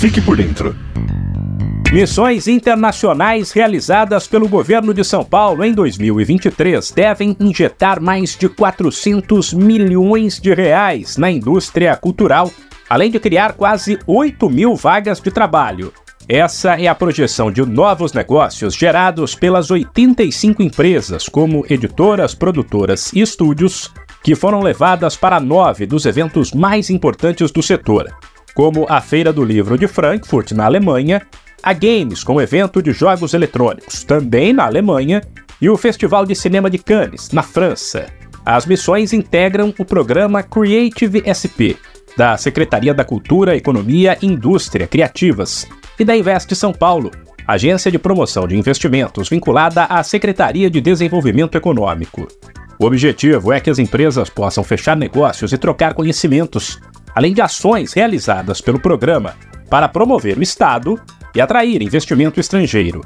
Fique por dentro. Missões internacionais realizadas pelo governo de São Paulo em 2023 devem injetar mais de 400 milhões de reais na indústria cultural, além de criar quase 8 mil vagas de trabalho. Essa é a projeção de novos negócios gerados pelas 85 empresas, como editoras, produtoras e estúdios, que foram levadas para nove dos eventos mais importantes do setor, como a Feira do Livro de Frankfurt, na Alemanha, a Games, com o evento de jogos eletrônicos, também na Alemanha, e o Festival de Cinema de Cannes, na França. As missões integram o programa Creative SP, da Secretaria da Cultura, Economia e Indústria Criativas, e da Invest São Paulo, agência de promoção de investimentos vinculada à Secretaria de Desenvolvimento Econômico. O objetivo é que as empresas possam fechar negócios e trocar conhecimentos, além de ações realizadas pelo programa para promover o Estado e atrair investimento estrangeiro.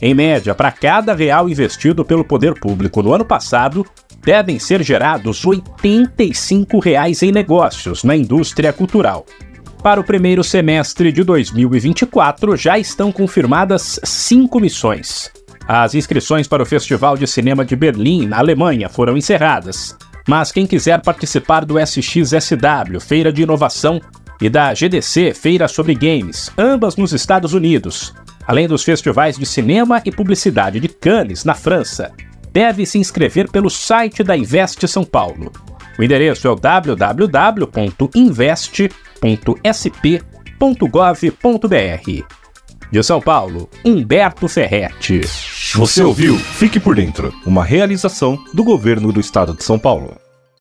Em média, para cada real investido pelo poder público no ano passado, devem ser gerados 85 reais em negócios na indústria cultural. Para o primeiro semestre de 2024, já estão confirmadas cinco missões. As inscrições para o Festival de Cinema de Berlim, na Alemanha, foram encerradas. Mas quem quiser participar do SXSW, Feira de Inovação, e da GDC, Feira sobre Games, ambas nos Estados Unidos, além dos festivais de cinema e publicidade de Cannes, na França. Deve se inscrever pelo site da Invest São Paulo. O endereço é o www.invest.sp.gov.br. De São Paulo, Humberto Ferretti. Você ouviu Fique por Dentro, uma realização do governo do estado de São Paulo.